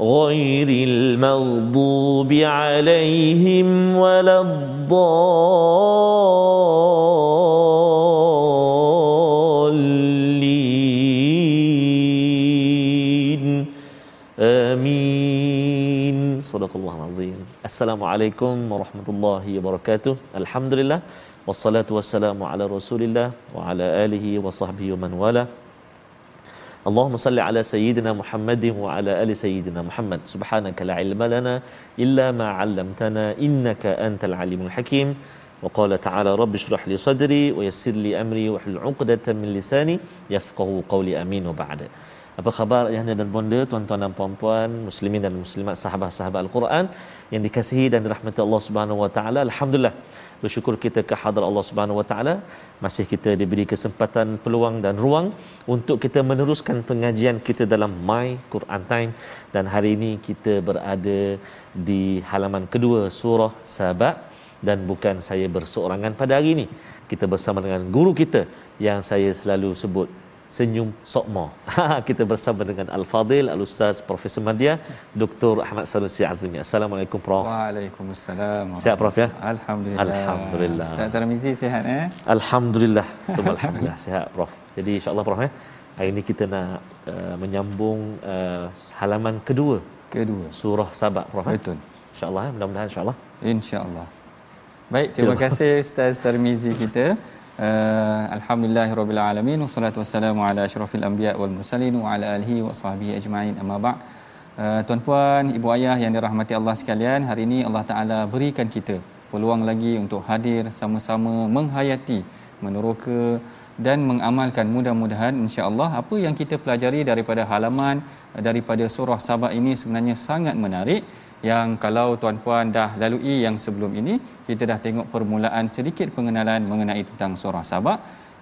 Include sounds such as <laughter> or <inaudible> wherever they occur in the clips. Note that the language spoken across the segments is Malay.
غير المغضوب عليهم ولا الضالين. آمين. صدق الله العظيم. السلام عليكم ورحمة الله وبركاته. الحمد لله والصلاة والسلام على رسول الله وعلى آله وصحبه ومن والاه. اللهم صل على سيدنا محمد وعلى آل سيدنا محمد. سبحانك لا علم لنا إلا ما علمتنا إنك أنت العليم الحكيم. وقال تعالى رب اشرح لي صدري ويسر لي أمري واحلل عقدة من لساني يفقهوا قولي آمين وبعد. Apa khabar ayahanda dan bonda tuan-tuan dan puan-puan muslimin dan muslimat sahabat-sahabat al-Quran yang dikasihi dan dirahmati Allah Subhanahu wa taala? Alhamdulillah. Bersyukur kita ke hadrat Allah Subhanahu Wa Taala. Masih kita diberi kesempatan peluang dan ruang untuk kita meneruskan pengajian kita dalam My Quran Time. Dan hari ini kita berada di halaman kedua surah Sabah dan bukan saya berseorangan pada hari ini. Kita bersama dengan guru kita yang saya selalu sebut senyum sokmo. kita bersama dengan Al-Fadil, Al-Ustaz Profesor Madya, Dr. Ahmad Sanusi Azmi. Assalamualaikum Prof. Waalaikumsalam. Sihat Prof ya? Alhamdulillah. Alhamdulillah. Ustaz Tarmizi sihat eh? Alhamdulillah. <laughs> Alhamdulillah sihat Prof. Jadi insya-Allah Prof ya. Hari ini kita nak uh, menyambung uh, halaman kedua Kedua. surah Sabah Prof. ya? Betul. Insya-Allah ya, mudah-mudahan insya-Allah. Insya-Allah. Baik, terima kasih Ustaz Tarmizi kita. Uh, Alhamdulillahirabbil alamin wassalatu wassalamu ala asyrafil anbiya wal mursalin wa ala alihi wa sahbihi ajma'in amma ba'd. Uh, tuan-puan, ibu ayah yang dirahmati Allah sekalian, hari ini Allah Taala berikan kita peluang lagi untuk hadir sama-sama menghayati, meneroka dan mengamalkan mudah-mudahan insya-Allah apa yang kita pelajari daripada halaman daripada surah Sabah ini sebenarnya sangat menarik yang kalau tuan-puan dah lalui yang sebelum ini kita dah tengok permulaan sedikit pengenalan mengenai tentang surah Sabah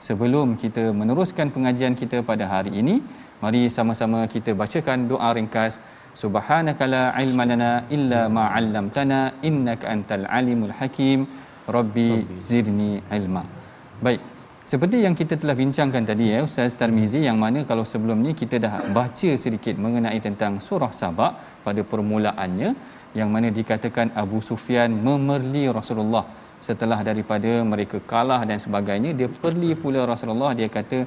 sebelum kita meneruskan pengajian kita pada hari ini mari sama-sama kita bacakan doa ringkas. Subhanaka la ilma lana illa ma 'allamtana innaka antal alimul hakim. Rabbi. zidni ilma. Baik seperti yang kita telah bincangkan tadi ya Ustaz Tarmizi yang mana kalau sebelum ni kita dah baca sedikit mengenai tentang surah Sabah pada permulaannya yang mana dikatakan Abu Sufyan memerli Rasulullah. Setelah daripada mereka kalah dan sebagainya dia perli pula Rasulullah. Dia kata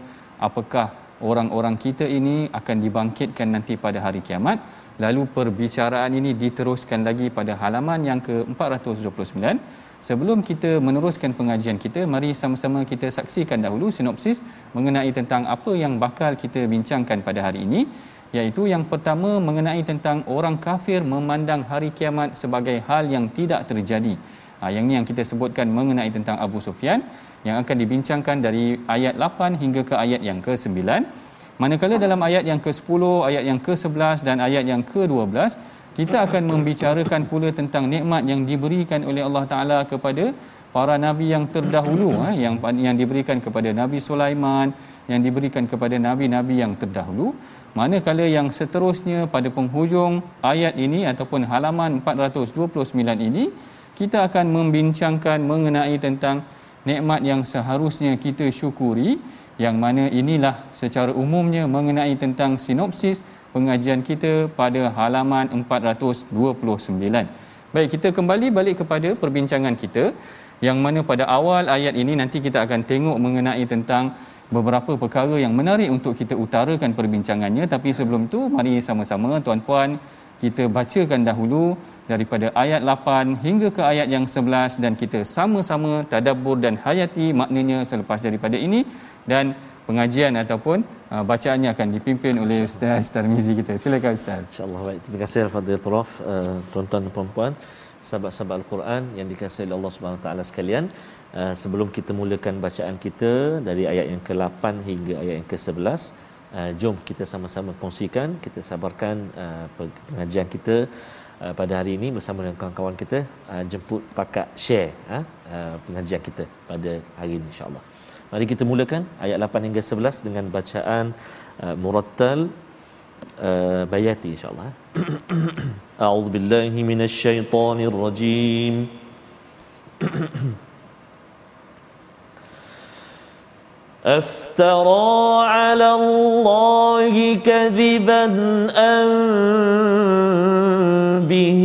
apakah orang-orang kita ini akan dibangkitkan nanti pada hari kiamat? Lalu perbicaraan ini diteruskan lagi pada halaman yang ke-429 Sebelum kita meneruskan pengajian kita, mari sama-sama kita saksikan dahulu sinopsis mengenai tentang apa yang bakal kita bincangkan pada hari ini, iaitu yang pertama mengenai tentang orang kafir memandang hari kiamat sebagai hal yang tidak terjadi. Ha, yang ini yang kita sebutkan mengenai tentang Abu Sufyan yang akan dibincangkan dari ayat 8 hingga ke ayat yang ke-9. Manakala dalam ayat yang ke-10, ayat yang ke-11 dan ayat yang ke-12 kita akan membicarakan pula tentang nikmat yang diberikan oleh Allah Taala kepada para nabi yang terdahulu eh, yang yang diberikan kepada Nabi Sulaiman yang diberikan kepada nabi-nabi yang terdahulu. Manakala yang seterusnya pada penghujung ayat ini ataupun halaman 429 ini kita akan membincangkan mengenai tentang nikmat yang seharusnya kita syukuri yang mana inilah secara umumnya mengenai tentang sinopsis pengajian kita pada halaman 429. Baik, kita kembali balik kepada perbincangan kita. Yang mana pada awal ayat ini nanti kita akan tengok mengenai tentang beberapa perkara yang menarik untuk kita utarakan perbincangannya. Tapi sebelum tu mari sama-sama tuan-puan kita bacakan dahulu daripada ayat 8 hingga ke ayat yang 11 dan kita sama-sama tadabbur dan hayati maknanya selepas daripada ini dan pengajian ataupun uh, bacaannya akan dipimpin oleh Ustaz Tarmizi kita. Silakan Ustaz. InsyaAllah baik. Terima kasih Al-Fadhil Prof. Uh, tuan-tuan dan puan-puan, sahabat-sahabat Al-Quran yang dikasihi oleh Allah Subhanahu taala sekalian. Uh, sebelum kita mulakan bacaan kita dari ayat yang ke-8 hingga ayat yang ke-11, uh, jom kita sama-sama kongsikan, kita sabarkan uh, pengajian kita uh, pada hari ini bersama dengan kawan-kawan kita uh, jemput pakat share uh, uh, pengajian kita pada hari ini insya-Allah. Mari kita mulakan ayat 8 hingga 11 dengan bacaan uh, murattal uh, bayati insya-Allah. <clears throat> A'udzu billahi minasyaitonir rajim. أفترى على الله كذبا أم به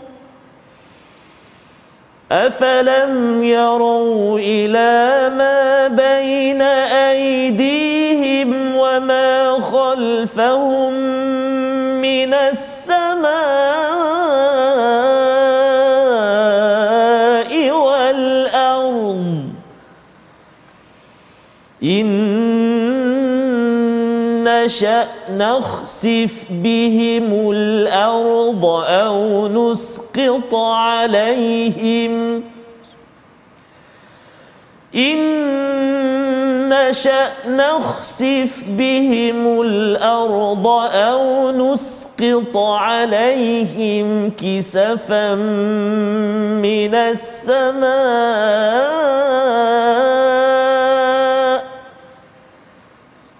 أفلم يروا إلى ما بين أيديهم وما خلفهم من السماء والأرض إن نشأ نخسف بهم الأرض أو نسقط عليهم إن نشأ نخسف بهم الأرض أو نسقط عليهم كسفا من السماء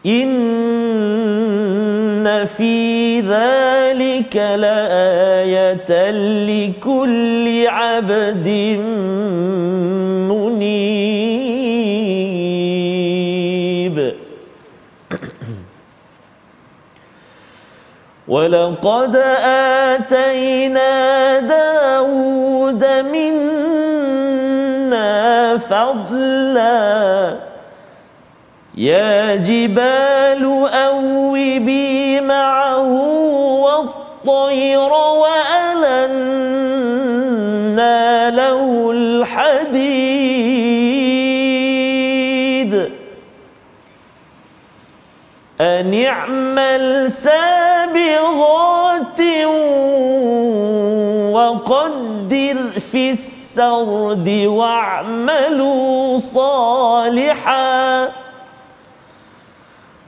إن في ذلك لآية لكل عبد منيب <clears throat> ولقد آتينا داود منا فضلا يا جبال أوبي معه والطير وألنا له الحديد. أن اعمل سابغات وقدر في السرد واعملوا صالحاً.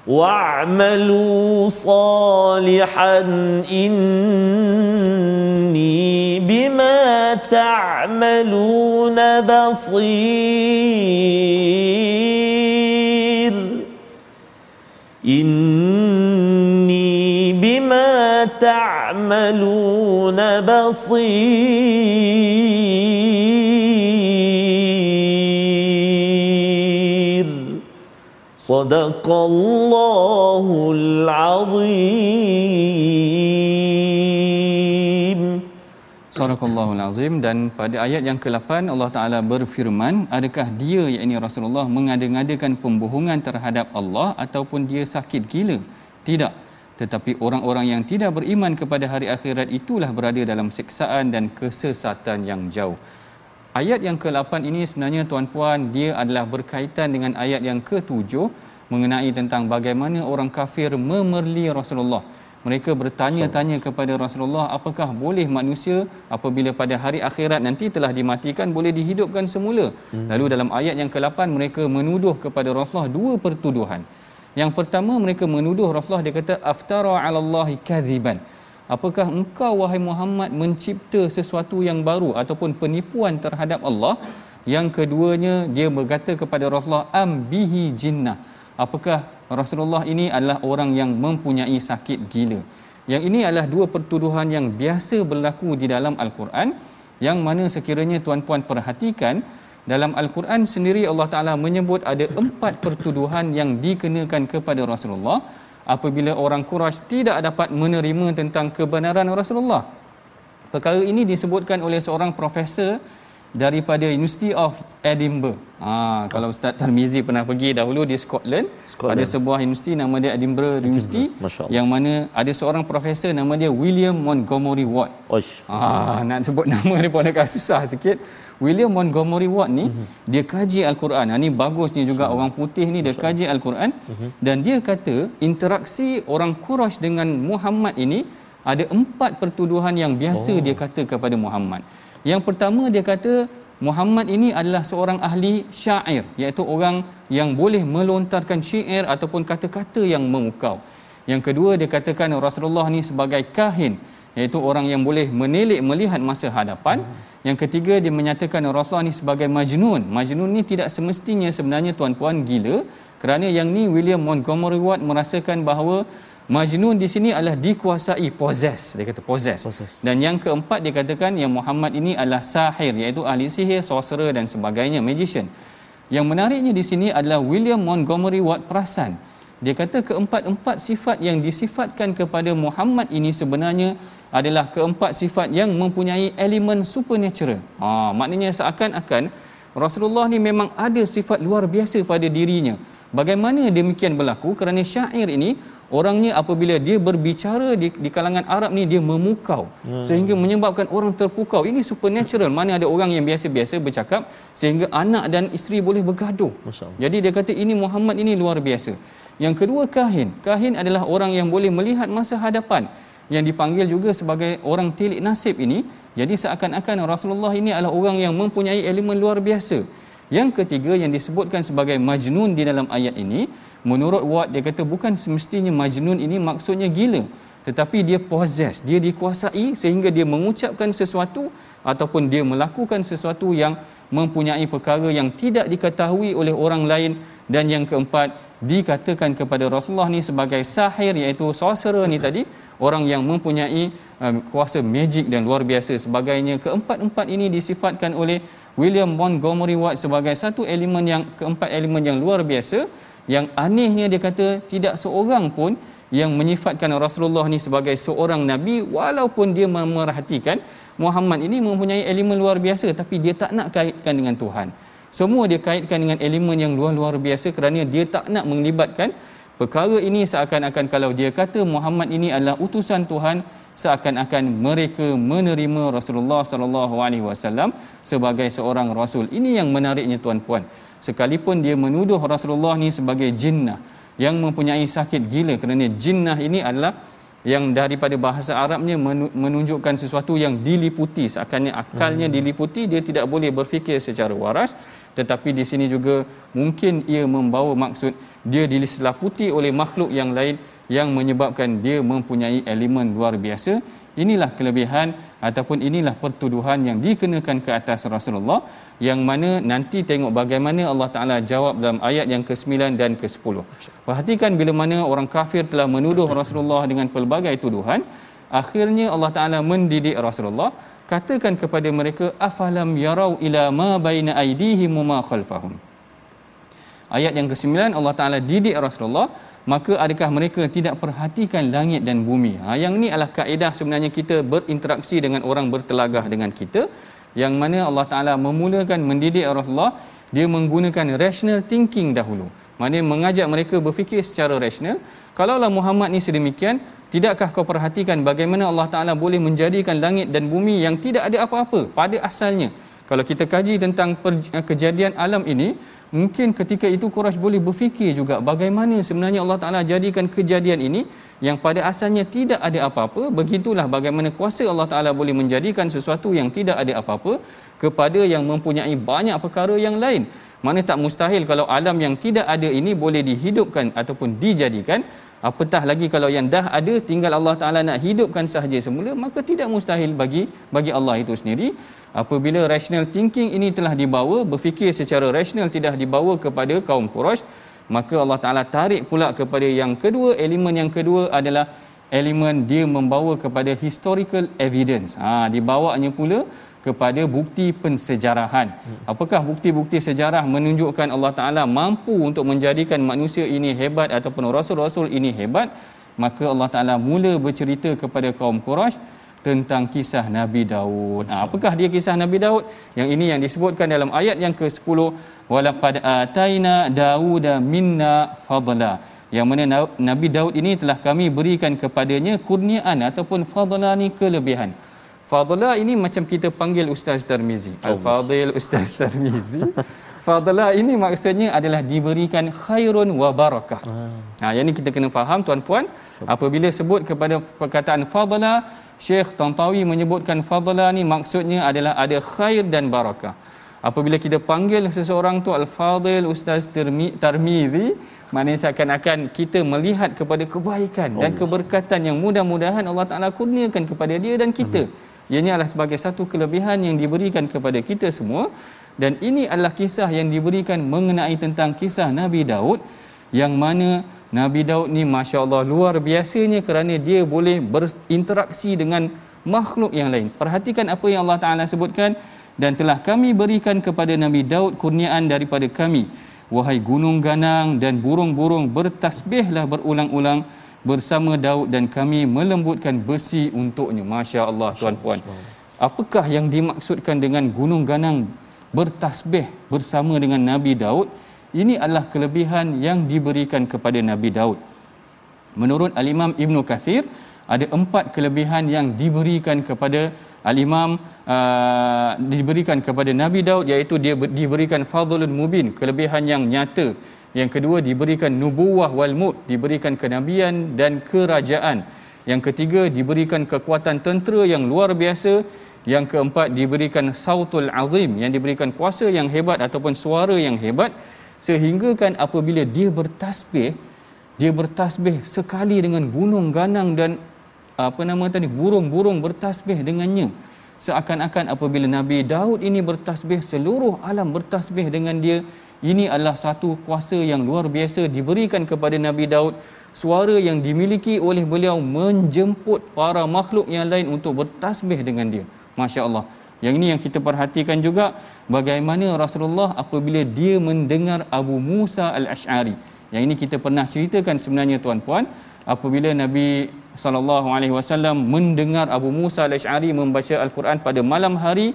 واعملوا صالحا إني بما تعملون بصير. إني بما تعملون بصير. صدق الله العظيم Sadaqallahul Azim dan pada ayat yang ke-8 Allah Taala berfirman adakah dia yakni Rasulullah mengada-ngadakan pembohongan terhadap Allah ataupun dia sakit gila tidak tetapi orang-orang yang tidak beriman kepada hari akhirat itulah berada dalam siksaan dan kesesatan yang jauh Ayat yang ke-8 ini sebenarnya tuan-puan dia adalah berkaitan dengan ayat yang ke-7 mengenai tentang bagaimana orang kafir memerli Rasulullah. Mereka bertanya-tanya kepada Rasulullah apakah boleh manusia apabila pada hari akhirat nanti telah dimatikan boleh dihidupkan semula. Hmm. Lalu dalam ayat yang ke-8 mereka menuduh kepada Rasulullah dua pertuduhan. Yang pertama mereka menuduh Rasulullah dia kata aftara 'ala Allahi kadhiban. Apakah engkau wahai Muhammad mencipta sesuatu yang baru ataupun penipuan terhadap Allah? Yang keduanya dia berkata kepada Rasulullah ambihi jinnah. Apakah Rasulullah ini adalah orang yang mempunyai sakit gila? yang ini adalah dua pertuduhan yang biasa berlaku di dalam al-Quran yang mana sekiranya tuan-puan perhatikan dalam al-Quran sendiri Allah Taala menyebut ada empat pertuduhan yang dikenakan kepada Rasulullah apabila orang Quraisy tidak dapat menerima tentang kebenaran Rasulullah. Perkara ini disebutkan oleh seorang profesor daripada University of Edinburgh. Ha, kalau Ustaz Tarmizi pernah pergi dahulu di Scotland, Scotland. ada sebuah universiti nama dia Edinburgh University yang mana ada seorang profesor nama dia William Montgomery Watt. Ha, nak sebut <laughs> nama dia pun agak susah sikit. William Montgomery Watt ni uh-huh. dia kaji al-Quran. Ha, ni bagusnya juga Masya orang putih ni dia kaji al-Quran uh-huh. dan dia kata interaksi orang Quraisy dengan Muhammad ini ada empat pertuduhan yang biasa oh. dia kata kepada Muhammad. Yang pertama dia kata Muhammad ini adalah seorang ahli syair iaitu orang yang boleh melontarkan syair ataupun kata-kata yang memukau. Yang kedua dia katakan Rasulullah ni sebagai kahin iaitu orang yang boleh menilik melihat masa hadapan. Yang ketiga dia menyatakan Rasulullah ni sebagai majnun. Majnun ni tidak semestinya sebenarnya tuan-puan gila kerana yang ni William Montgomery Watt merasakan bahawa Majnun di sini adalah dikuasai possess dia kata possess. possess. Dan yang keempat dia katakan yang Muhammad ini adalah sahir iaitu ahli sihir, sorcerer dan sebagainya, magician. Yang menariknya di sini adalah William Montgomery Watt perasan. Dia kata keempat-empat sifat yang disifatkan kepada Muhammad ini sebenarnya adalah keempat sifat yang mempunyai elemen supernatural. Ha, maknanya seakan-akan Rasulullah ni memang ada sifat luar biasa pada dirinya. Bagaimana demikian berlaku? Kerana syair ini orangnya apabila dia berbicara di, di kalangan Arab ni dia memukau. Hmm. sehingga menyebabkan orang terpukau. Ini supernatural. Mana ada orang yang biasa-biasa bercakap sehingga anak dan isteri boleh bergaduh. Jadi dia kata ini Muhammad ini luar biasa. Yang kedua kahin. Kahin adalah orang yang boleh melihat masa hadapan. Yang dipanggil juga sebagai orang tilik nasib ini. Jadi seakan-akan Rasulullah ini adalah orang yang mempunyai elemen luar biasa yang ketiga yang disebutkan sebagai majnun di dalam ayat ini menurut Watt dia kata bukan semestinya majnun ini maksudnya gila tetapi dia possess dia dikuasai sehingga dia mengucapkan sesuatu ataupun dia melakukan sesuatu yang mempunyai perkara yang tidak diketahui oleh orang lain. Dan yang keempat dikatakan kepada Rasulullah ni sebagai sahir iaitu sorcerer ni tadi orang yang mempunyai um, kuasa magic dan luar biasa. Sebagainya keempat-empat ini disifatkan oleh William Montgomery Watt sebagai satu elemen yang keempat elemen yang luar biasa yang anehnya dia kata tidak seorang pun yang menyifatkan Rasulullah ni sebagai seorang nabi walaupun dia memerhatikan Muhammad ini mempunyai elemen luar biasa tapi dia tak nak kaitkan dengan Tuhan. Semua dia kaitkan dengan elemen yang luar-luar biasa kerana dia tak nak melibatkan perkara ini seakan-akan kalau dia kata Muhammad ini adalah utusan Tuhan seakan-akan mereka menerima Rasulullah sallallahu alaihi wasallam sebagai seorang rasul. Ini yang menariknya tuan-puan sekalipun dia menuduh Rasulullah ni sebagai jinnah yang mempunyai sakit gila kerana jinnah ini adalah yang daripada bahasa Arabnya menunjukkan sesuatu yang diliputi seakannya akalnya hmm. diliputi dia tidak boleh berfikir secara waras tetapi di sini juga mungkin ia membawa maksud dia diselaputi oleh makhluk yang lain yang menyebabkan dia mempunyai elemen luar biasa inilah kelebihan ataupun inilah pertuduhan yang dikenakan ke atas Rasulullah yang mana nanti tengok bagaimana Allah Taala jawab dalam ayat yang ke-9 dan ke-10. Perhatikan bila mana orang kafir telah menuduh Rasulullah dengan pelbagai tuduhan, akhirnya Allah Taala mendidik Rasulullah katakan kepada mereka afalam yarau ila ma baina aydihim ma khalfahum. Ayat yang ke-9 Allah Taala didik Rasulullah maka adakah mereka tidak perhatikan langit dan bumi? Ha, yang ni adalah kaedah sebenarnya kita berinteraksi dengan orang bertelagah dengan kita yang mana Allah Ta'ala memulakan mendidik Rasulullah dia menggunakan rational thinking dahulu. Maknanya mengajak mereka berfikir secara rasional kalaulah Muhammad ni sedemikian tidakkah kau perhatikan bagaimana Allah Ta'ala boleh menjadikan langit dan bumi yang tidak ada apa-apa pada asalnya? Kalau kita kaji tentang kejadian alam ini mungkin ketika itu Quraisy boleh berfikir juga bagaimana sebenarnya Allah Taala jadikan kejadian ini yang pada asalnya tidak ada apa-apa. Begitulah bagaimana kuasa Allah Taala boleh menjadikan sesuatu yang tidak ada apa-apa kepada yang mempunyai banyak perkara yang lain. Mana tak mustahil kalau alam yang tidak ada ini boleh dihidupkan ataupun dijadikan apatah lagi kalau yang dah ada tinggal Allah Taala nak hidupkan sahaja semula maka tidak mustahil bagi bagi Allah itu sendiri apabila rational thinking ini telah dibawa berfikir secara rasional tidak dibawa kepada kaum Quraisy maka Allah Taala tarik pula kepada yang kedua elemen yang kedua adalah elemen dia membawa kepada historical evidence. Ha dibawanya pula kepada bukti pensejarahan. Apakah bukti-bukti sejarah menunjukkan Allah Taala mampu untuk menjadikan manusia ini hebat ataupun rasul-rasul ini hebat? Maka Allah Taala mula bercerita kepada kaum Quraisy tentang kisah Nabi Daud. Ha, apakah dia kisah Nabi Daud? Yang ini yang disebutkan dalam ayat yang ke-10 walaqad ataina dauda minna fadla. Yang mana Nabi Daud ini telah kami berikan kepadanya kurniaan ataupun fadla ni kelebihan. Fadla ini macam kita panggil Ustaz Tarmizi. Al-Fadil Ustaz Tarmizi. Fadla ini maksudnya adalah diberikan khairun wa barakah. Ha, yang ini kita kena faham tuan-puan. Apabila sebut kepada perkataan fadla, Syekh Tantawi menyebutkan fadla ni maksudnya adalah ada khair dan barakah. Apabila kita panggil seseorang tu Al-Fadil Ustaz Tarmizi, maknanya seakan-akan kita melihat kepada kebaikan dan keberkatan yang mudah-mudahan Allah Ta'ala kurniakan kepada dia dan kita. Hmm. Ini adalah sebagai satu kelebihan yang diberikan kepada kita semua dan ini adalah kisah yang diberikan mengenai tentang kisah Nabi Daud yang mana Nabi Daud ni masya-Allah luar biasanya kerana dia boleh berinteraksi dengan makhluk yang lain. Perhatikan apa yang Allah Taala sebutkan dan telah kami berikan kepada Nabi Daud kurniaan daripada kami. Wahai gunung ganang dan burung-burung bertasbihlah berulang-ulang bersama Daud dan kami melembutkan besi untuknya. Masya Allah tuan-puan. Apakah yang dimaksudkan dengan gunung ganang bertasbih bersama dengan Nabi Daud? Ini adalah kelebihan yang diberikan kepada Nabi Daud. Menurut Al-Imam Ibn Kathir, ada empat kelebihan yang diberikan kepada Al-Imam uh, diberikan kepada Nabi Daud iaitu dia diberikan fadlun mubin, kelebihan yang nyata yang kedua diberikan nubuwah wal mut, diberikan kenabian dan kerajaan. Yang ketiga diberikan kekuatan tentera yang luar biasa. Yang keempat diberikan sautul azim, yang diberikan kuasa yang hebat ataupun suara yang hebat sehingga kan apabila dia bertasbih, dia bertasbih sekali dengan gunung ganang dan apa nama tadi burung-burung bertasbih dengannya seakan-akan apabila Nabi Daud ini bertasbih seluruh alam bertasbih dengan dia ini adalah satu kuasa yang luar biasa diberikan kepada Nabi Daud. Suara yang dimiliki oleh beliau menjemput para makhluk yang lain untuk bertasbih dengan dia. masya-Allah. Yang ini yang kita perhatikan juga bagaimana Rasulullah apabila dia mendengar Abu Musa al-Ash'ari. Yang ini kita pernah ceritakan sebenarnya tuan-puan. Apabila Nabi sallallahu alaihi wasallam mendengar Abu Musa al-Ash'ari membaca al-Quran pada malam hari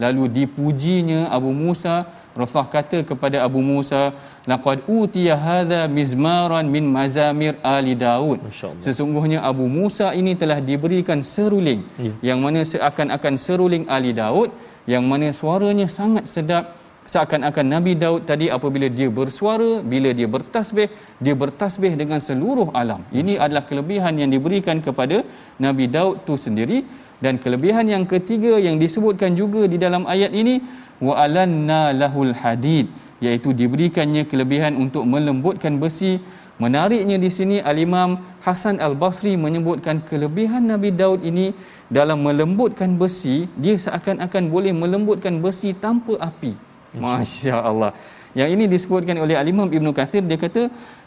lalu dipujinya Abu Musa. Rasulullah kata kepada Abu Musa laqad utiya hadza mizmaran min mazamir ali Daud. Sesungguhnya Abu Musa ini telah diberikan seruling ya. yang mana seakan-akan seruling ali Daud yang mana suaranya sangat sedap. Seakan-akan Nabi Daud tadi apabila dia bersuara bila dia bertasbih dia bertasbih dengan seluruh alam. Ini adalah kelebihan yang diberikan kepada Nabi Daud tu sendiri dan kelebihan yang ketiga yang disebutkan juga di dalam ayat ini wa alanna lahul hadid iaitu diberikannya kelebihan untuk melembutkan besi. Menariknya di sini al-Imam Hasan Al-Basri menyebutkan kelebihan Nabi Daud ini dalam melembutkan besi dia seakan-akan boleh melembutkan besi tanpa api. masya-Allah. Yang ini disebutkan oleh al-Imam Ibn Kathir dia kata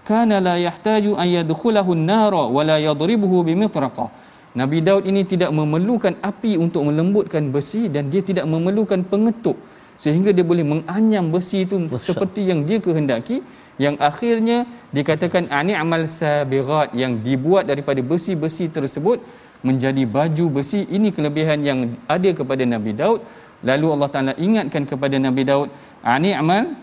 kana la yahtaju an yadkhulahu an-nara wa la yadribuhu bimitraqah Nabi Daud ini tidak memerlukan api untuk melembutkan besi dan dia tidak memerlukan pengetuk sehingga dia boleh menganyam besi itu Masya. seperti yang dia kehendaki. Yang akhirnya dikatakan ani amal sabighat yang dibuat daripada besi-besi tersebut menjadi baju besi. Ini kelebihan yang ada kepada Nabi Daud. Lalu Allah Taala ingatkan kepada Nabi Daud ani amal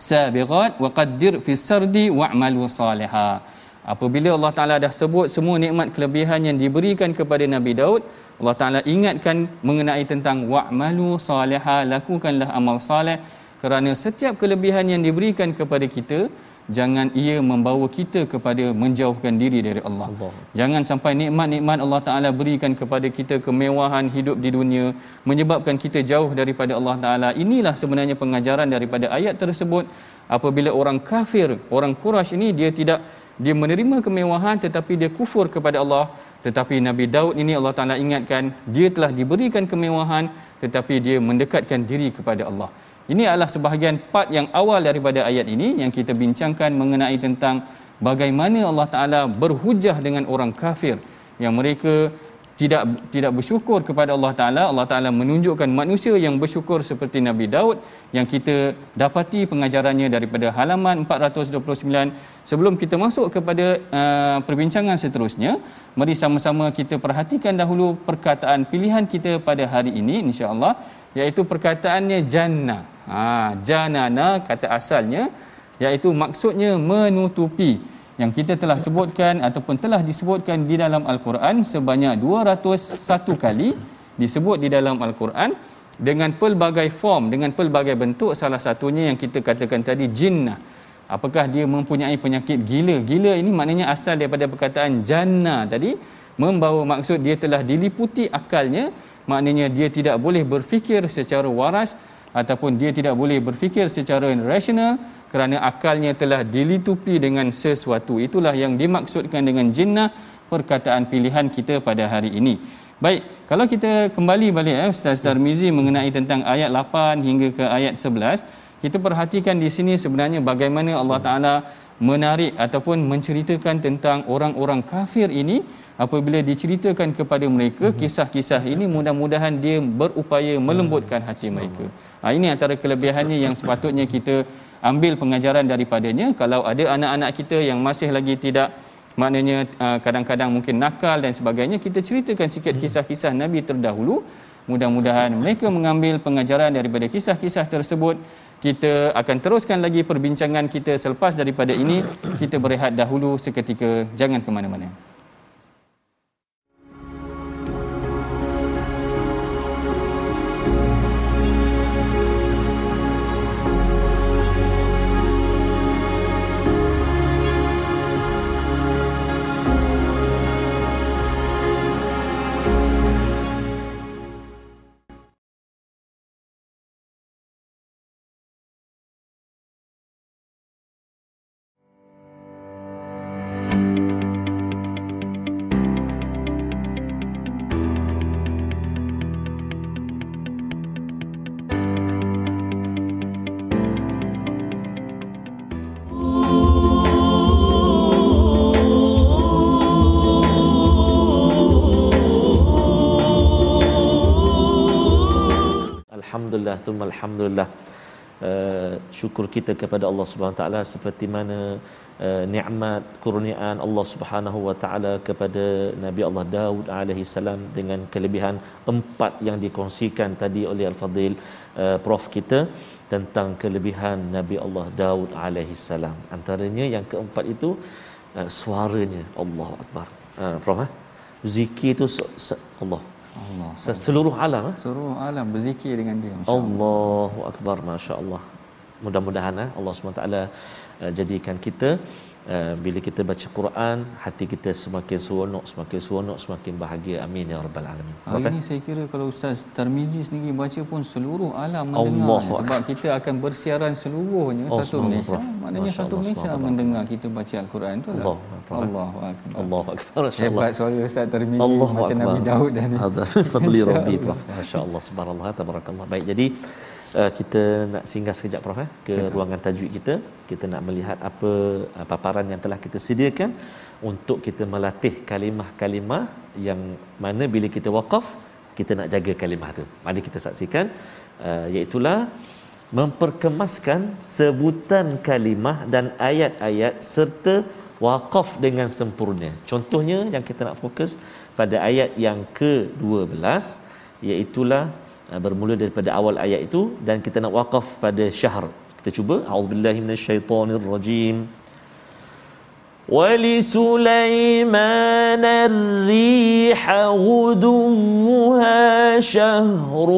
sabighat wa qaddir fi sardi wa'malu salihah Apabila Allah Taala dah sebut semua nikmat kelebihan yang diberikan kepada Nabi Daud, Allah Taala ingatkan mengenai tentang wa'malu salihah, lakukanlah amal saleh kerana setiap kelebihan yang diberikan kepada kita jangan ia membawa kita kepada menjauhkan diri dari Allah. Allah. Jangan sampai nikmat-nikmat Allah Taala berikan kepada kita kemewahan hidup di dunia menyebabkan kita jauh daripada Allah Taala. Inilah sebenarnya pengajaran daripada ayat tersebut. Apabila orang kafir, orang Quraisy ini dia tidak dia menerima kemewahan tetapi dia kufur kepada Allah. Tetapi Nabi Daud ini Allah Taala ingatkan dia telah diberikan kemewahan tetapi dia mendekatkan diri kepada Allah. Ini adalah sebahagian part yang awal daripada ayat ini yang kita bincangkan mengenai tentang bagaimana Allah Taala berhujah dengan orang kafir. Yang mereka tidak tidak bersyukur kepada Allah Taala. Allah Taala menunjukkan manusia yang bersyukur seperti Nabi Daud yang kita dapati pengajarannya daripada halaman 429 sebelum kita masuk kepada uh, perbincangan seterusnya mari sama-sama kita perhatikan dahulu perkataan pilihan kita pada hari ini insya-Allah iaitu perkataannya jannah. Ha janana kata asalnya iaitu maksudnya menutupi yang kita telah sebutkan ataupun telah disebutkan di dalam al-Quran sebanyak 201 kali disebut di dalam al-Quran dengan pelbagai form dengan pelbagai bentuk. Salah satunya yang kita katakan tadi jinnah. Apakah dia mempunyai penyakit gila? Gila ini maknanya asal daripada perkataan jannah tadi. Membawa maksud dia telah diliputi akalnya. Maknanya dia tidak boleh berfikir secara waras ataupun dia tidak boleh berfikir secara rasional kerana akalnya telah dilitupi dengan sesuatu. Itulah yang dimaksudkan dengan jinnah perkataan pilihan kita pada hari ini. Baik kalau kita kembali balik eh Ustaz Tarmizi mengenai tentang ayat 8 hingga ke ayat 11 kita perhatikan di sini sebenarnya bagaimana Allah Taala menarik ataupun menceritakan tentang orang-orang kafir ini apabila diceritakan kepada mereka mhm. kisah-kisah ini mudah-mudahan dia berupaya melembutkan hati mereka. Ha, ini antara kelebihannya yang sepatutnya kita ambil pengajaran daripadanya. Kalau ada anak-anak kita yang masih lagi tidak maknanya uh, kadang-kadang mungkin nakal dan sebagainya kita ceritakan sikit hmm. kisah-kisah nabi terdahulu. Mudah-mudahan mereka mengambil pengajaran daripada kisah-kisah tersebut. Kita akan teruskan lagi perbincangan kita selepas daripada ini. Kita berehat dahulu seketika. Jangan ke mana-mana Alhamdulillah, thumma alhamdulillah. Uh, syukur kita kepada Allah Subhanahu taala seperti mana uh, nikmat kurniaan Allah Subhanahu wa taala kepada Nabi Allah Daud alaihi salam dengan kelebihan empat yang dikongsikan tadi oleh al-fadil uh, prof kita tentang kelebihan Nabi Allah Daud alaihi salam. Antaranya yang keempat itu uh, suaranya Allahu akbar. Uh, prof eh? zikir itu Allah Allah. Seluruh alam eh? Seluruh alam berzikir dengan dia. Allahu akbar masya-Allah. Mudah-mudahan eh, Allah SWT uh, eh, jadikan kita Uh, bila kita baca Quran hati kita semakin seronok semakin seronok semakin bahagia amin ya rabbal alamin. Hari ini saya kira kalau Ustaz Tarmizi sendiri baca pun seluruh alam mendengar Allah. sebab kita akan bersiaran seluruhnya oh, satu Malaysia. Maknanya satu Allah, Malaysia Allah. mendengar kita baca Al-Quran tu lah. Allahu akbar. Allahu akbar. Hebat suara Ustaz Tarmizi Allah macam. Nabi Daud dan <laughs> Fadli Rabbi. Masya-Allah subhanallah tabarakallah. Baik jadi uh, kita nak singgah sekejap Prof eh, ke Betul. ruangan tajwid kita. Kita nak melihat apa uh, paparan yang telah kita sediakan untuk kita melatih kalimah-kalimah yang mana bila kita wakaf kita nak jaga kalimah tu. Mari kita saksikan uh, iaitulah memperkemaskan sebutan kalimah dan ayat-ayat serta wakaf dengan sempurna. Contohnya yang kita nak fokus pada ayat yang ke-12 iaitulah Ah, bermula daripada awal ayat itu dan kita nak wakaf pada syahr. Kita cuba. A'udzubillahi minasyaitonirrajim. ولسليمان الريح غدوها شهر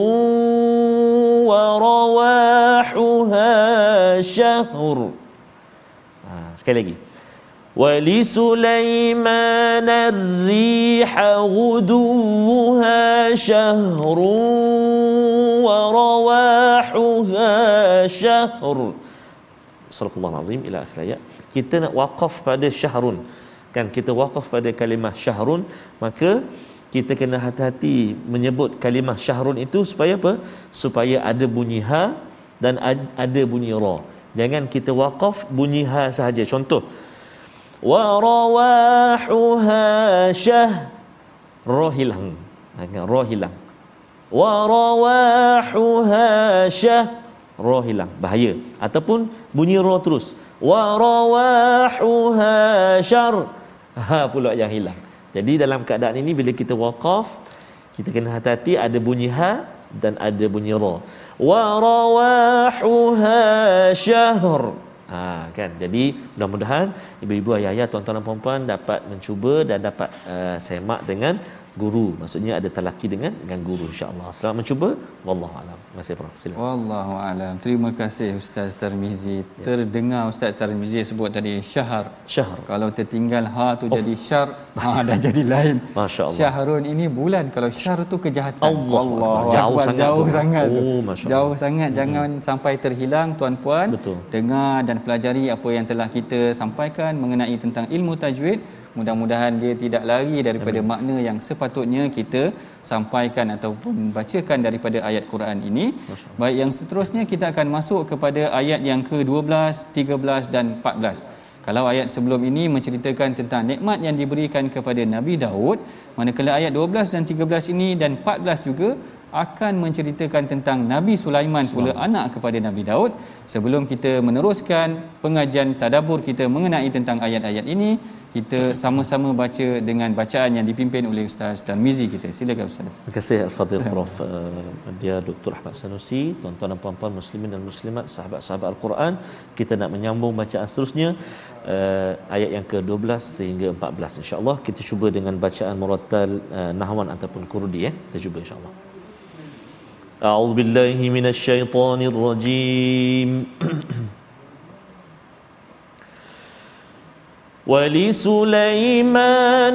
ورواحها شهر sekali lagi ولسليمان الريح غدوها شهر ورواحها شهر صدق الله العظيم إلى آخر ayat kita nak wakaf pada syahrun kan kita wakaf pada kalimah syahrun maka kita kena hati-hati menyebut kalimah syahrun itu supaya apa supaya ada bunyi ha dan ada bunyi ra jangan kita wakaf bunyi ha sahaja contoh warawahuha syah roh hilang ha, roh hilang warawahuha syah. Roh hilang bahaya. Ataupun bunyi roh terus. Warawahuha syar. Ha pula yang hilang. Jadi dalam keadaan ini bila kita waqaf kita kena hati-hati ada bunyi ha dan ada bunyi ra warawahuha syahr ha kan? Jadi mudah-mudahan ibu-ibu ayah-ayah tuan-tuan dan puan-puan dapat mencuba dan dapat uh, semak dengan guru. Maksudnya ada talaki dengan dengan guru insyaallah. Selamat mencuba. Wallahu alam. Masih prof. Silakan. Wallahu alam. Terima kasih ustaz Tarmizi. Ya. terdengar ustaz Tarmizi sebut tadi syahr syahr kalau tertinggal ha tu oh. jadi syar ha <laughs> dah jadi lain. Masyaallah. Syahrun ini bulan. Kalau syar tu kejahatan. Allah, Allah. jauh Akbar. sangat jauh tu. sangat oh, tu jauh sangat. Hmm. jangan sampai terhilang tuan-puan. Betul. dengar dan pelajari apa yang telah kita sampaikan mengenai tentang ilmu tajwid mudah-mudahan dia tidak lari daripada Amin. makna yang sepatutnya kita sampaikan ataupun bacakan daripada ayat Quran ini. Baik yang seterusnya kita akan masuk kepada ayat yang ke-12, 13 dan 14. Kalau ayat sebelum ini menceritakan tentang nikmat yang diberikan kepada Nabi Daud, manakala ayat 12 dan 13 ini dan 14 juga akan menceritakan tentang Nabi Sulaiman pula anak kepada Nabi Daud. Sebelum kita meneruskan pengajian tadabbur kita mengenai tentang ayat-ayat ini, kita sama-sama baca dengan bacaan yang dipimpin oleh Ustaz Tarmizi kita. Silakan Ustaz. Terima kasih Al-Fadhil Prof. Uh, dia Dr. Ahmad Sanusi, tuan-tuan dan puan-puan muslimin dan muslimat, sahabat-sahabat Al-Quran. Kita nak menyambung bacaan seterusnya uh, ayat yang ke-12 sehingga 14 insya-Allah. Kita cuba dengan bacaan murattal uh, nahwan ataupun kurdi ya. Kita cuba insya-Allah. أعوذ بالله من الشيطان الرجيم. ولسليمان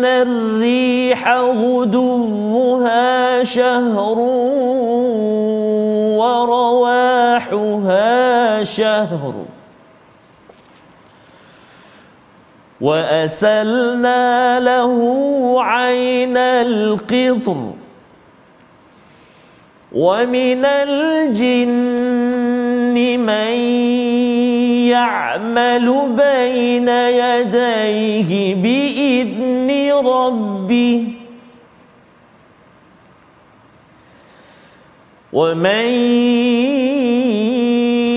الريح غدوها شهر ورواحها شهر. وأسلنا له عين القطر. ومن الجن من يعمل بين يديه بإذن ربه. ومن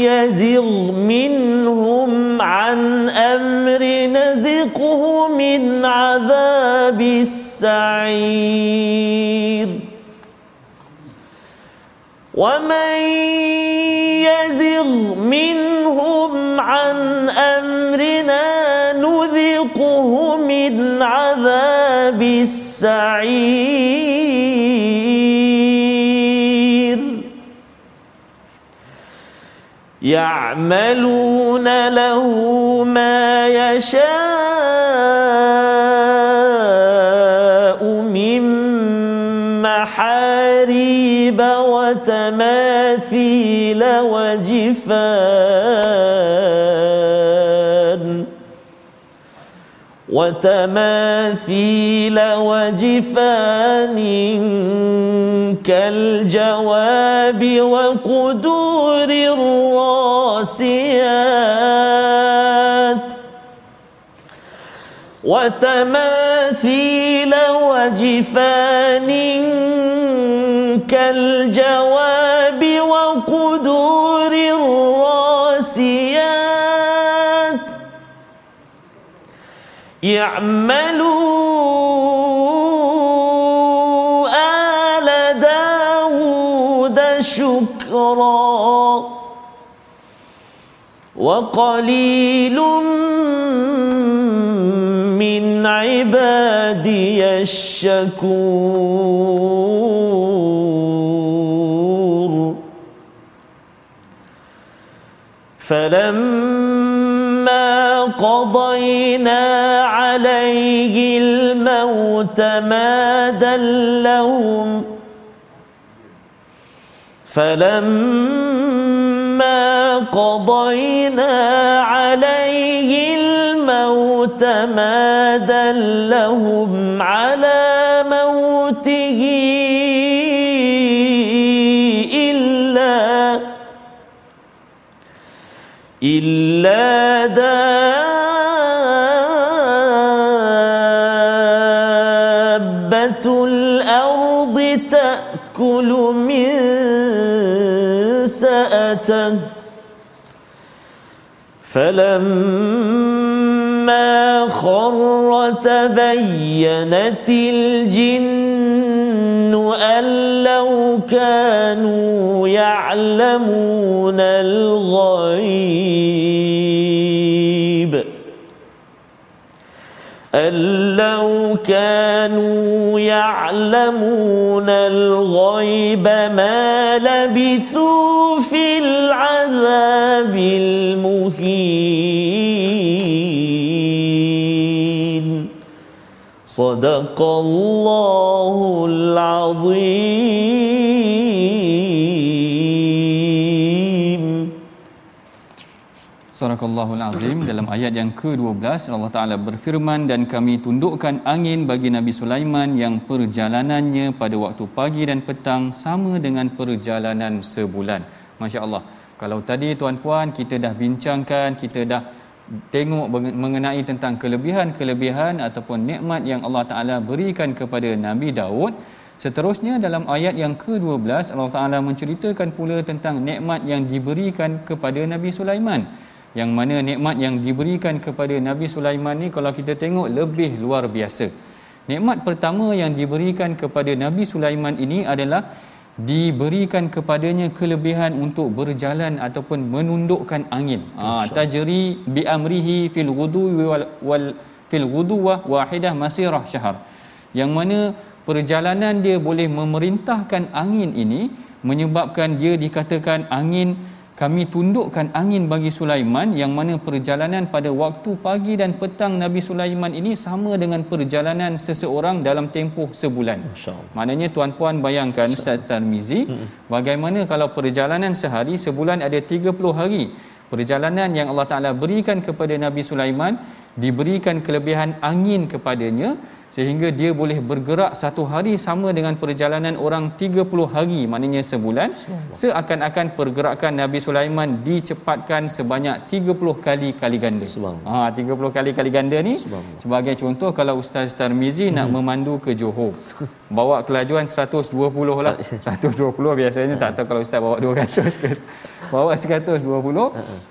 يزغ منهم عن أمر نزقه من عذاب السعير. ومن يزغ منهم عن امرنا نذقه من عذاب السعير يعملون له ما يشاء وتماثيل وجفان. وتماثيل وجفان كالجواب وقدور الراسيات. وتماثيل وجفان كالجواب وقدور الراسيات يعملوا آل داود شكرا وقليل من عبادي الشكور فلما قضينا عليه الموت ما دلهم فلما قضينا عليه الموت ما دلهم على موته إلا دابة الأرض تأكل من سأته. فلما خر تبينت الجن كانوا يعلمون الغيب أن لو كانوا يعلمون الغيب ما لبثوا في العذاب المهين. صدق الله العظيم. Surakallahul Azim dalam ayat yang ke-12 Allah Taala berfirman dan kami tundukkan angin bagi Nabi Sulaiman yang perjalanannya pada waktu pagi dan petang sama dengan perjalanan sebulan. Masya-Allah. Kalau tadi tuan-puan kita dah bincangkan, kita dah tengok mengenai tentang kelebihan-kelebihan ataupun nikmat yang Allah Taala berikan kepada Nabi Daud, Seterusnya dalam ayat yang ke-12 Allah Taala menceritakan pula tentang nikmat yang diberikan kepada Nabi Sulaiman yang mana nikmat yang diberikan kepada Nabi Sulaiman ni kalau kita tengok lebih luar biasa. Nikmat pertama yang diberikan kepada Nabi Sulaiman ini adalah diberikan kepadanya kelebihan untuk berjalan ataupun menundukkan angin. Ah ha, tajri bi amrihi fil ghudu wal, wal fil ghuduwah wahidah masirah syahr. Yang mana perjalanan dia boleh memerintahkan angin ini menyebabkan dia dikatakan angin kami tundukkan angin bagi Sulaiman yang mana perjalanan pada waktu pagi dan petang Nabi Sulaiman ini sama dengan perjalanan seseorang dalam tempoh sebulan. Maknanya tuan-puan bayangkan Ustaz Tarmizi bagaimana kalau perjalanan sehari sebulan ada 30 hari. Perjalanan yang Allah Taala berikan kepada Nabi Sulaiman diberikan kelebihan angin kepadanya sehingga dia boleh bergerak satu hari sama dengan perjalanan orang 30 hari maknanya sebulan. Seakan-akan pergerakan Nabi Sulaiman dicepatkan sebanyak 30 kali kali ganda. Ha 30 kali kali ganda ni sebagai contoh kalau Ustaz Tarmizi hmm. nak memandu ke Johor. Bawa kelajuan 120 lah. <laughs> 120 biasanya tak tahu kalau Ustaz bawa 200 ke bawa 120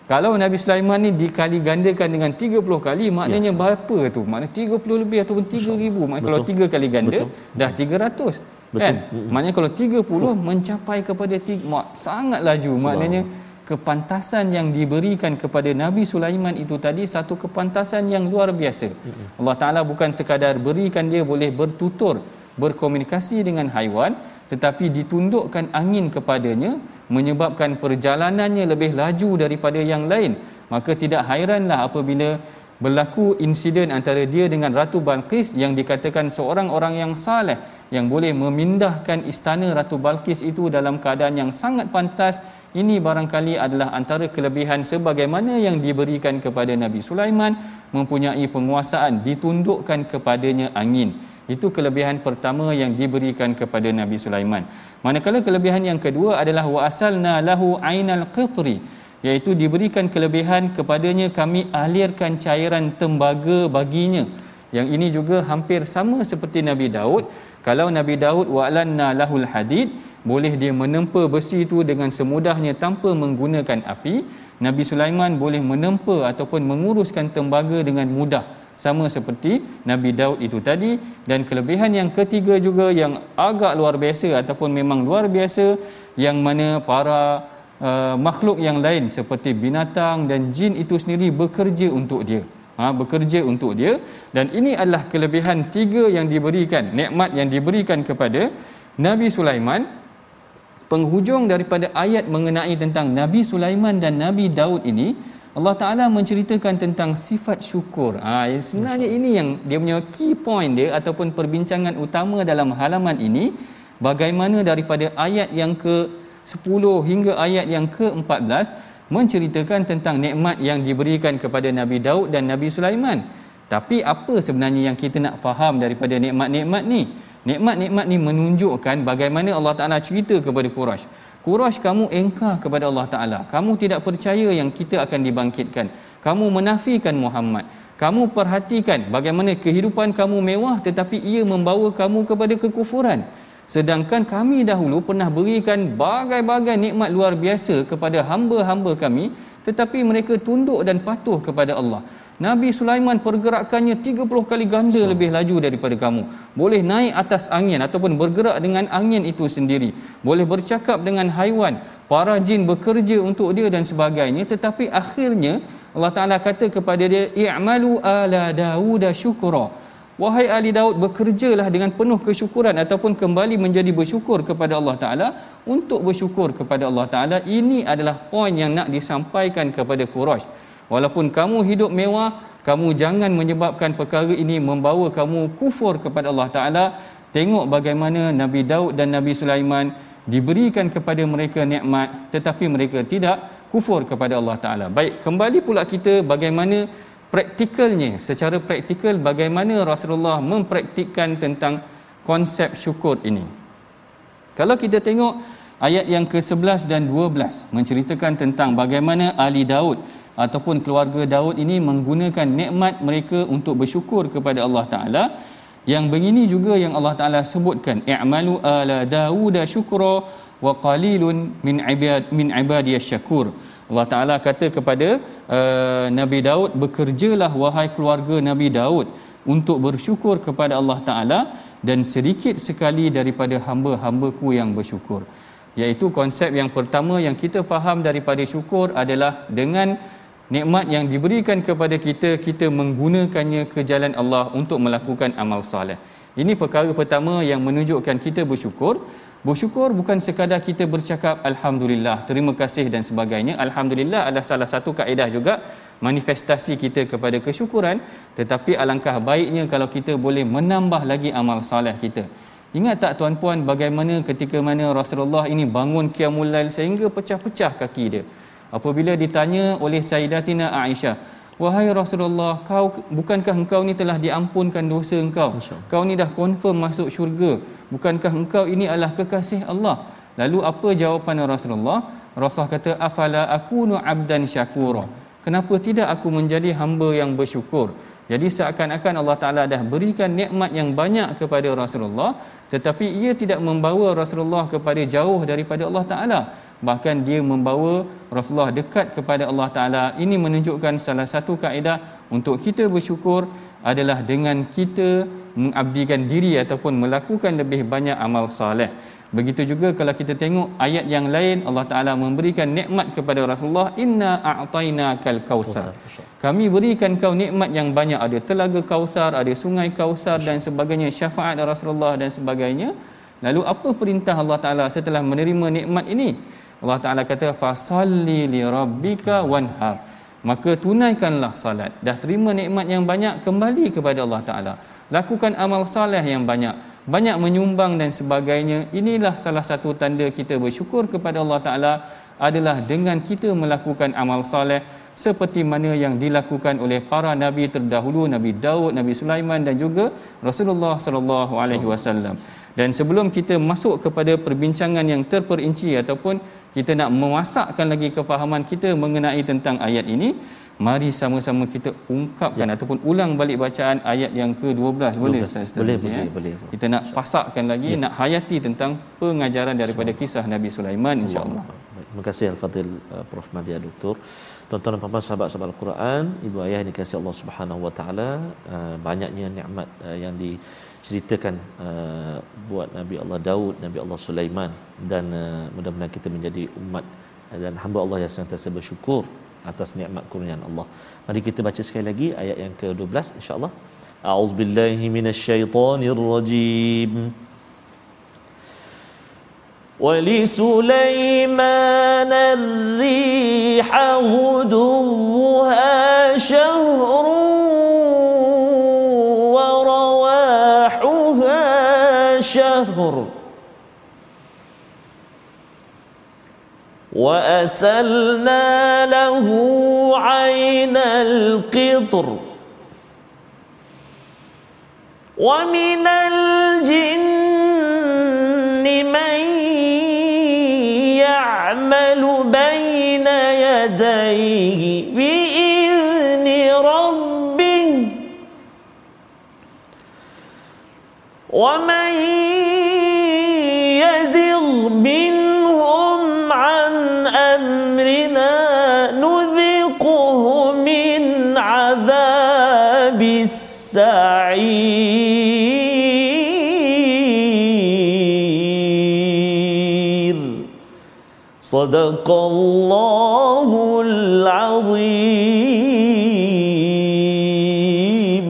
kalau Nabi Sulaiman ni dikali gandakan dengan 30 kali maknanya yes. berapa tu? Maknanya 30 lebih ataupun 3000 maknanya kalau 3 kali ganda Betul. dah 300 Betul. kan? Maknanya kalau 30 Betul. mencapai kepada tiga, sangat laju. Maknanya kepantasan yang diberikan kepada Nabi Sulaiman itu tadi satu kepantasan yang luar biasa. Allah Taala bukan sekadar berikan dia boleh bertutur berkomunikasi dengan haiwan tetapi ditundukkan angin kepadanya menyebabkan perjalanannya lebih laju daripada yang lain. Maka tidak hairanlah apabila berlaku insiden antara dia dengan Ratu Balqis yang dikatakan seorang orang yang saleh yang boleh memindahkan istana Ratu Balqis itu dalam keadaan yang sangat pantas. Ini barangkali adalah antara kelebihan sebagaimana yang diberikan kepada Nabi Sulaiman mempunyai penguasaan ditundukkan kepadanya angin itu kelebihan pertama yang diberikan kepada Nabi Sulaiman. Manakala kelebihan yang kedua adalah wa asalna lahu ainal qitri iaitu diberikan kelebihan kepadanya kami alirkan cairan tembaga baginya. Yang ini juga hampir sama seperti Nabi Daud. Kalau Nabi Daud wa'lanna lahul hadid boleh dia menempa besi itu dengan semudahnya tanpa menggunakan api. Nabi Sulaiman boleh menempa ataupun menguruskan tembaga dengan mudah sama seperti Nabi Daud itu tadi dan kelebihan yang ketiga juga yang agak luar biasa ataupun memang luar biasa yang mana para uh, makhluk yang lain seperti binatang dan jin itu sendiri bekerja untuk dia. Ha, bekerja untuk dia dan ini adalah kelebihan tiga yang diberikan nikmat yang diberikan kepada Nabi Sulaiman penghujung daripada ayat mengenai tentang Nabi Sulaiman dan Nabi Daud ini Allah Ta'ala menceritakan tentang sifat syukur. Ha, sebenarnya ini yang dia punya key point dia ataupun perbincangan utama dalam halaman ini. Bagaimana daripada ayat yang ke-10 hingga ayat yang ke-14 menceritakan tentang nikmat yang diberikan kepada Nabi Daud dan Nabi Sulaiman. Tapi apa sebenarnya yang kita nak faham daripada nikmat-nikmat ni? Nikmat-nikmat ni menunjukkan bagaimana Allah Ta'ala cerita kepada Quraisy. Quraisy kamu engkar kepada Allah Taala. Kamu tidak percaya yang kita akan dibangkitkan. Kamu menafikan Muhammad. Kamu perhatikan bagaimana kehidupan kamu mewah tetapi ia membawa kamu kepada kekufuran. sedangkan kami dahulu pernah berikan bagai-bagai nikmat luar biasa kepada hamba-hamba kami tetapi mereka tunduk dan patuh kepada Allah Nabi Sulaiman pergerakannya 30 kali ganda so. lebih laju daripada kamu. Boleh naik atas angin ataupun bergerak dengan angin itu sendiri. Boleh bercakap dengan haiwan. Para jin bekerja untuk dia dan sebagainya. Tetapi akhirnya Allah Ta'ala kata kepada dia, I'malu ala Dawuda syukura. Wahai ahli Daud, bekerjalah dengan penuh kesyukuran ataupun kembali menjadi bersyukur kepada Allah Ta'ala. Untuk bersyukur kepada Allah Ta'ala, ini adalah poin yang nak disampaikan kepada Quraisy walaupun kamu hidup mewah kamu jangan menyebabkan perkara ini membawa kamu kufur kepada Allah Taala. Tengok bagaimana Nabi Daud dan Nabi Sulaiman diberikan kepada mereka nikmat tetapi mereka tidak kufur kepada Allah Taala. Baik kembali pula kita bagaimana praktikalnya. Secara praktikal bagaimana Rasulullah mempraktikkan tentang konsep syukur ini? Kalau kita tengok ayat yang ke-11 dan 12 menceritakan tentang bagaimana Ali Daud ataupun keluarga Daud ini menggunakan nikmat mereka untuk bersyukur kepada Allah Taala. Yang begini juga yang Allah Taala sebutkan i'malu ala Daud syukra wa qalilun min ibad min ibadiyas syakur. Allah Taala kata kepada uh, Nabi Daud bekerjalah wahai keluarga Nabi Daud untuk bersyukur kepada Allah Taala dan sedikit sekali daripada hamba-hambaku yang bersyukur. Iaitu konsep yang pertama yang kita faham daripada syukur adalah dengan nikmat yang diberikan kepada kita kita menggunakannya ke jalan Allah untuk melakukan amal soleh. Ini perkara pertama yang menunjukkan kita bersyukur. Bersyukur bukan sekadar kita bercakap alhamdulillah terima kasih dan sebagainya. Alhamdulillah adalah salah satu kaedah juga manifestasi kita kepada kesyukuran. Tetapi alangkah baiknya kalau kita boleh menambah lagi amal soleh kita. Ingat tak tuan-puan bagaimana ketika mana Rasulullah ini bangun qiyamul lail sehingga pecah-pecah kaki dia apabila ditanya oleh Sayyidatina Aisyah wahai Rasulullah kau bukankah engkau ni telah diampunkan dosa engkau? Kau ni dah confirm masuk syurga. Bukankah engkau ini adalah kekasih Allah? Lalu apa jawapan Rasulullah? Rasulullah kata afala akunu abdan syakura? Kenapa tidak aku menjadi hamba yang bersyukur? Jadi seakan-akan Allah Taala dah berikan nikmat yang banyak kepada Rasulullah tetapi ia tidak membawa Rasulullah kepada jauh daripada Allah Taala bahkan dia membawa Rasulullah dekat kepada Allah Taala. Ini menunjukkan salah satu kaedah untuk kita bersyukur adalah dengan kita mengabdikan diri ataupun melakukan lebih banyak amal soleh. Begitu juga kalau kita tengok ayat yang lain Allah Taala memberikan nikmat kepada Rasulullah inna a'tainakal kausar. Kami berikan kau nikmat yang banyak. Ada telaga kausar ada sungai kausar dan sebagainya syafaat Rasulullah dan sebagainya. Lalu apa perintah Allah Taala setelah menerima nikmat ini Allah Taala kata fasalli li rabbika wanhar maka tunaikanlah salat. Dah terima nikmat yang banyak kembali kepada Allah Taala. Lakukan amal soleh yang banyak. Banyak menyumbang dan sebagainya. Inilah salah satu tanda kita bersyukur kepada Allah Taala adalah dengan kita melakukan amal soleh seperti mana yang dilakukan oleh para nabi terdahulu Nabi Daud, Nabi Sulaiman dan juga Rasulullah sallallahu alaihi wasallam. Dan sebelum kita masuk kepada perbincangan yang terperinci ataupun kita nak memasakkan lagi kefahaman kita mengenai tentang ayat ini, mari sama-sama kita ungkapkan ya. ataupun ulang balik bacaan ayat yang ke-12 boleh Ustaz boleh boleh, ya? boleh kita nak pasakkan lagi ya. nak hayati tentang pengajaran daripada kisah Nabi Sulaiman insya-Allah terima kasih al-fadil uh, Prof Nadia Doktor Tuan-tuan dan puan-puan sahabat sahabat Al-Quran, ibu ayah yang dikasihi Allah Subhanahu Wa Taala, uh, banyaknya nikmat uh, yang diceritakan buat Nabi Allah Daud, Nabi Allah Sulaiman dan mudah-mudahan kita menjadi umat dan hamba Allah yang sentiasa bersyukur atas nikmat kurniaan Allah. Mari kita baca sekali lagi ayat yang ke-12 insya-Allah. A'udzubillahi minasyaitonirrajim. ولسليمان الريح غدوها شهر ورواحها شهر وأسلنا له عين القطر ومن الجن من يعمل بين يديه بإذن ربه. ومن منهم عن أمرنا نذقه من عذاب السعير. صدق الله العظيم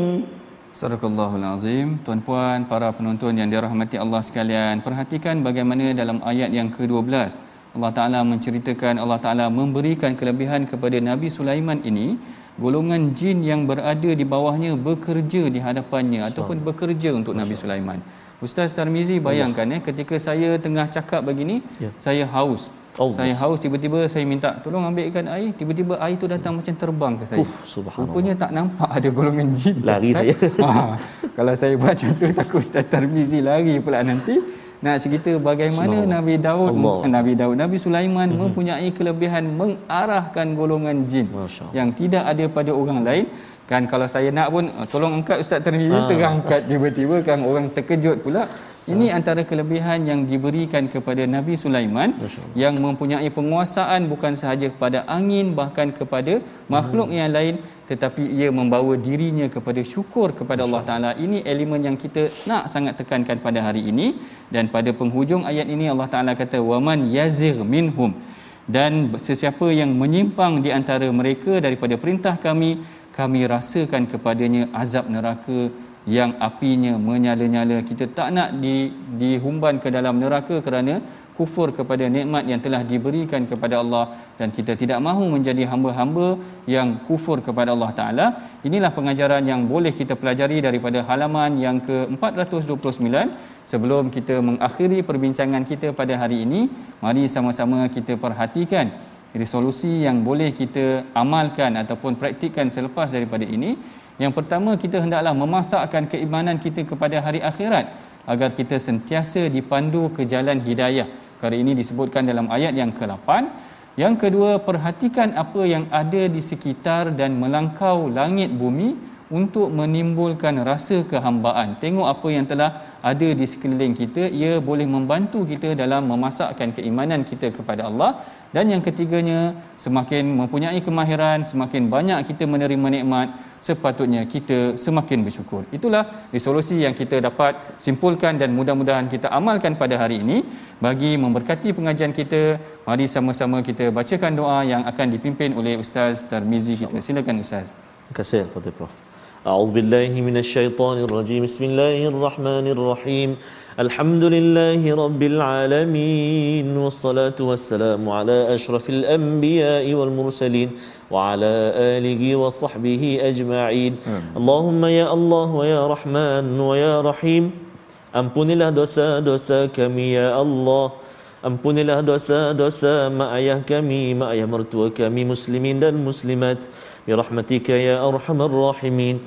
Sadaqallahul Azim. Tuan-puan, para penonton yang dirahmati Allah sekalian, perhatikan bagaimana dalam ayat yang ke-12 Allah Taala menceritakan Allah Taala memberikan kelebihan kepada Nabi Sulaiman ini golongan jin yang berada di bawahnya bekerja di hadapannya ataupun bekerja untuk Nabi Sulaiman. Ustaz Tarmizi bayangkan ya ketika saya tengah cakap begini Ya. saya haus. Allah. Saya haus tiba-tiba saya minta tolong ambilkan air tiba-tiba air tu datang macam terbang ke saya. Uh, subhanallah. Rupanya tak nampak ada golongan jin. Lari saya. <laughs> Ha, kalau saya buat macam tu takut Ustaz Tarmizi lari pula nanti. Nak cerita bagaimana. Nabi Daud Allah. Nabi Daud Nabi Sulaiman mm-hmm. mempunyai kelebihan mengarahkan golongan jin yang tidak ada pada orang lain kan kalau saya nak pun "Oh, tolong angkat Ustaz Tarmizi Ah. terangkat tiba-tiba kan orang terkejut pula ini antara kelebihan yang diberikan kepada Nabi Sulaiman yang mempunyai penguasaan bukan sahaja kepada angin bahkan kepada makhluk yang lain tetapi ia membawa dirinya kepada syukur kepada Allah Taala. Ini elemen yang kita nak sangat tekankan pada hari ini. Dan pada penghujung ayat ini Allah Taala kata waman yazir minhum. Dan sesiapa yang menyimpang di antara mereka daripada perintah kami kami rasakan kepadanya azab neraka yang apinya menyala-nyala. Kita tak nak di dihumban ke dalam neraka kerana kufur kepada nikmat yang telah diberikan kepada Allah. Dan kita tidak mahu menjadi hamba-hamba yang kufur kepada Allah Taala. Inilah pengajaran yang boleh kita pelajari daripada halaman yang ke-429 sebelum kita mengakhiri perbincangan kita pada hari ini mari sama-sama kita perhatikan resolusi yang boleh kita amalkan ataupun praktikkan selepas daripada ini yang pertama kita hendaklah memasakkan keimanan kita kepada hari akhirat agar kita sentiasa dipandu ke jalan hidayah. Kali ini disebutkan dalam ayat yang ke-8. Yang kedua, perhatikan apa yang ada di sekitar dan melangkau langit bumi untuk menimbulkan rasa kehambaan. Tengok apa yang telah ada di sekeliling kita, ia boleh membantu kita dalam memasakkan keimanan kita kepada Allah. Dan yang ketiganya, semakin mempunyai kemahiran, semakin banyak kita menerima nikmat, sepatutnya kita semakin bersyukur. Itulah resolusi yang kita dapat simpulkan dan mudah-mudahan kita amalkan pada hari ini bagi memberkati pengajian kita. Mari sama-sama kita bacakan doa yang akan dipimpin oleh Ustaz Tarmizi kita. Silakan Ustaz. Terima kasih Fadil Prof. أعوذ بالله من الشيطان الرجيم بسم الله الرحمن الرحيم الحمد لله رب العالمين والصلاة والسلام على أشرف الأنبياء والمرسلين وعلى آله وصحبه أجمعين اللهم يا الله ويا رحمن ويا رحيم أمبني له دوسا دوسا كم يا الله Ampunilah dosa-dosa mak ayah kami, mak ayah mertua kami, muslimin dan muslimat birahmatika ya arhamar rahimin.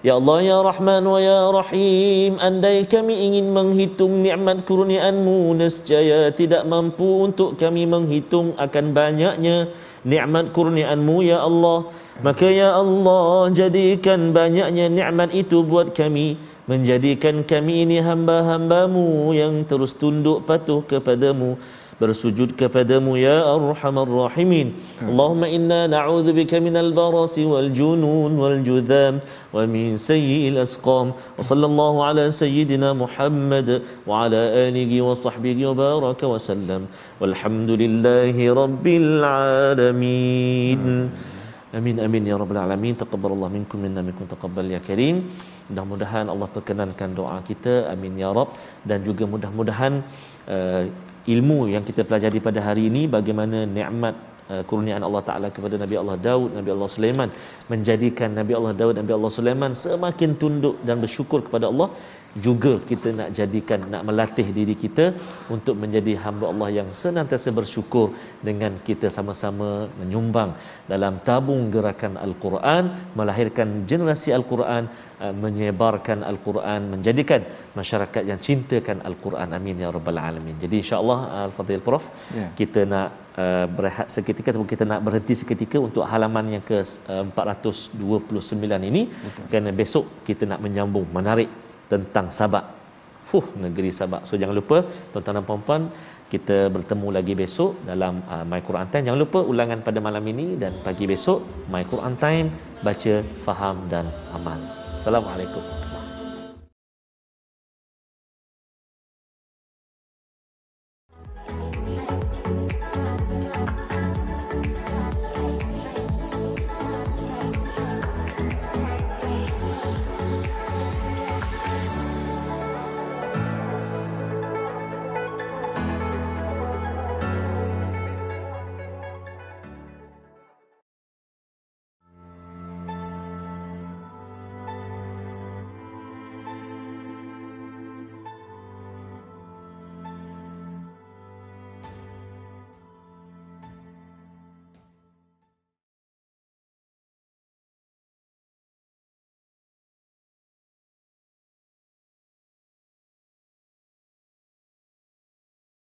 Ya Allah ya Rahman wa ya Rahim, andai kami ingin menghitung nikmat kurniaanmu nescaya tidak mampu untuk kami menghitung akan banyaknya nikmat kurniaanmu ya Allah. Maka ya Allah jadikan banyaknya nikmat itu buat kami menjadikan kami ini hamba-hambamu yang terus tunduk patuh kepadamu bersujud kepadamu ya arhamar rahimin. Allahumma inna na'udzubika minal barasi wal junun wal judham wa min sayyi'il asqam. Wa sallallahu ala sayyidina Muhammad wa ala alihi wa sahbihi wa baraka wa sallam. Walhamdulillahi rabbil alamin. Amin amin ya rabbal alamin. Taqabbalallahu minkum minna minkum taqabbal ya karim. Mudah-mudahan Allah perkenankan doa kita. Amin ya rab dan juga mudah-mudahan uh, ilmu yang kita pelajari pada hari ini bagaimana nikmat uh, kurniaan Allah Taala kepada Nabi Allah Daud, Nabi Allah Sulaiman menjadikan Nabi Allah Daud, Nabi Allah Sulaiman semakin tunduk dan bersyukur kepada Allah juga kita nak jadikan nak melatih diri kita untuk menjadi hamba Allah yang senantiasa bersyukur dengan kita sama-sama menyumbang dalam tabung gerakan al-Quran melahirkan generasi al-Quran uh, menyebarkan al-Quran menjadikan masyarakat yang cintakan al-Quran amin ya rabbal alamin jadi insyaallah uh, al-fadil prof Ya. kita nak uh, berehat seketika ataupun kita nak berhenti seketika untuk halaman yang ke uh, 429 ini Betul. kerana besok kita nak menyambung menarik tentang Sabak. Fuh, negeri Sabak. So jangan lupa tuan-tuan dan puan-puan kita bertemu lagi besok dalam uh, My Quran Time. Jangan lupa ulangan pada malam ini dan pagi besok My Quran Time baca, faham dan amal. Assalamualaikum.